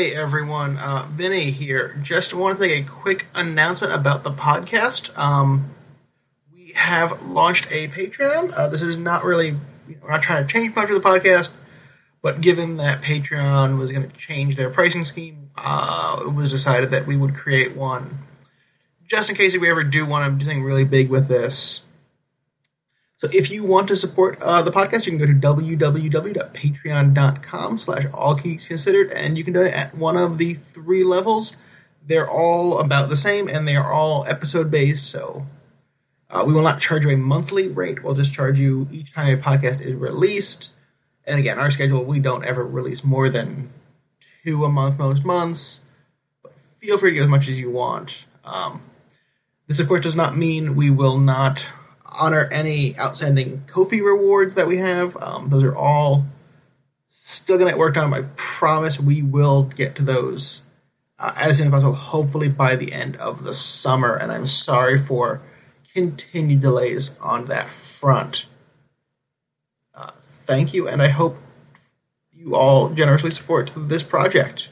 Hey everyone, uh, Vinny here. Just want to make a quick announcement about the podcast. Um, we have launched a Patreon. Uh, this is not really, you know, we're not trying to change much of the podcast, but given that Patreon was going to change their pricing scheme, uh, it was decided that we would create one just in case if we ever do want to do something really big with this. So if you want to support uh, the podcast, you can go to www.patreon.com slash allgeeksconsidered, and you can do it at one of the three levels. They're all about the same, and they are all episode-based, so uh, we will not charge you a monthly rate. We'll just charge you each time a podcast is released. And again, our schedule, we don't ever release more than two a month most months. But feel free to get as much as you want. Um, this, of course, does not mean we will not honor any outstanding Ko-fi rewards that we have. Um, those are all still going to get worked on. I promise we will get to those uh, as soon as possible, hopefully by the end of the summer. And I'm sorry for continued delays on that front. Uh, thank you, and I hope you all generously support this project.